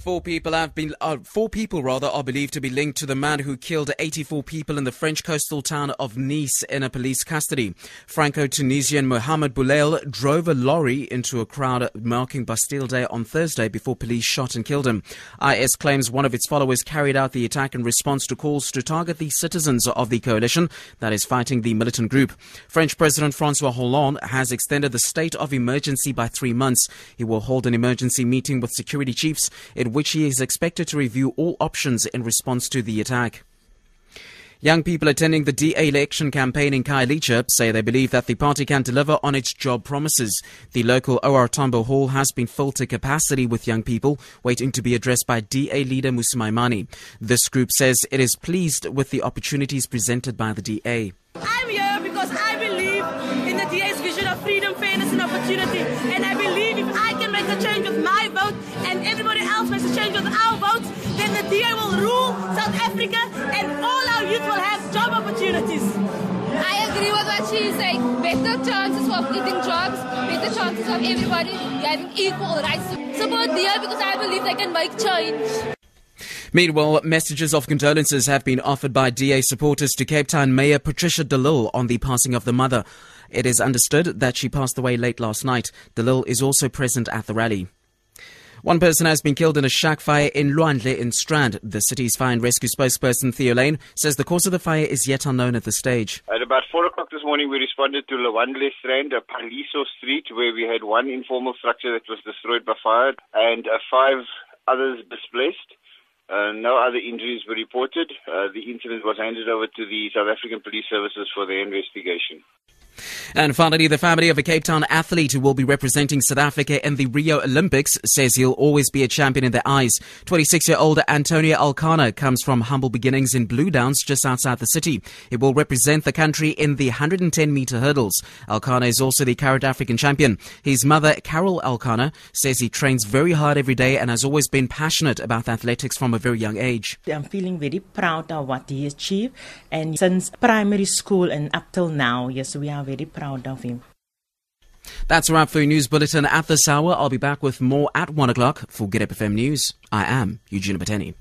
Four people have been, uh, four people rather, are believed to be linked to the man who killed 84 people in the French coastal town of Nice in a police custody. Franco-Tunisian Mohamed Bouhlel drove a lorry into a crowd marking Bastille Day on Thursday before police shot and killed him. IS claims one of its followers carried out the attack in response to calls to target the citizens of the coalition that is fighting the militant group. French President Francois Hollande has extended the state of emergency by three months. He will hold an emergency meeting with security chiefs. It which he is expected to review all options in response to the attack. Young people attending the DA election campaign in Khayelitsha say they believe that the party can deliver on its job promises. The local OR Tambo Hall has been filled to capacity with young people waiting to be addressed by DA leader Mmusi Maimane. This group says it is pleased with the opportunities presented by the DA. I'm here because I believe in the DA's vision of freedom, fairness, opportunity. And I believe if I can make a change with my vote and everybody else makes a change with our votes, then the DA will rule South Africa and all our youth will have job opportunities. I agree with what she's saying. Better chances of getting jobs, better chances of everybody having equal rights. Support DA because I believe they can make change. Meanwhile, messages of condolences have been offered by DA supporters to Cape Town Mayor Patricia de Lille on the passing of the mother. It is understood that she passed away late last night. de Lille is also present at the rally. One person has been killed in a shack fire in Lwandle in Strand. The city's fire and rescue spokesperson Theo Layne says the cause of the fire is yet unknown at this stage. At about 4 o'clock this morning, we responded to Lwandle Strand, a Paliso Street, where we had one informal structure that was destroyed by fire and uh, five others displaced. Uh, no other injuries were reported. Uh, the incident was handed over to the South African Police Services for their investigation. And finally, the family of a Cape Town athlete who will be representing South Africa in the Rio Olympics says he'll always be a champion in their eyes. 26 year old Antonio Alkana comes from humble beginnings in Blue Downs just outside the city. He will represent the country in the 110 meter hurdles. Alkana is also the current African champion. His mother, Carol Alkana, says he trains very hard every day and has always been passionate about athletics from a very young age. I'm feeling very proud of what he achieved. And since primary school and up till now, yes, we are very proud of him. That's a wrap for your news bulletin at this hour. I'll be back with more at 1 o'clock for Good FM News. I am Eugene Bateni.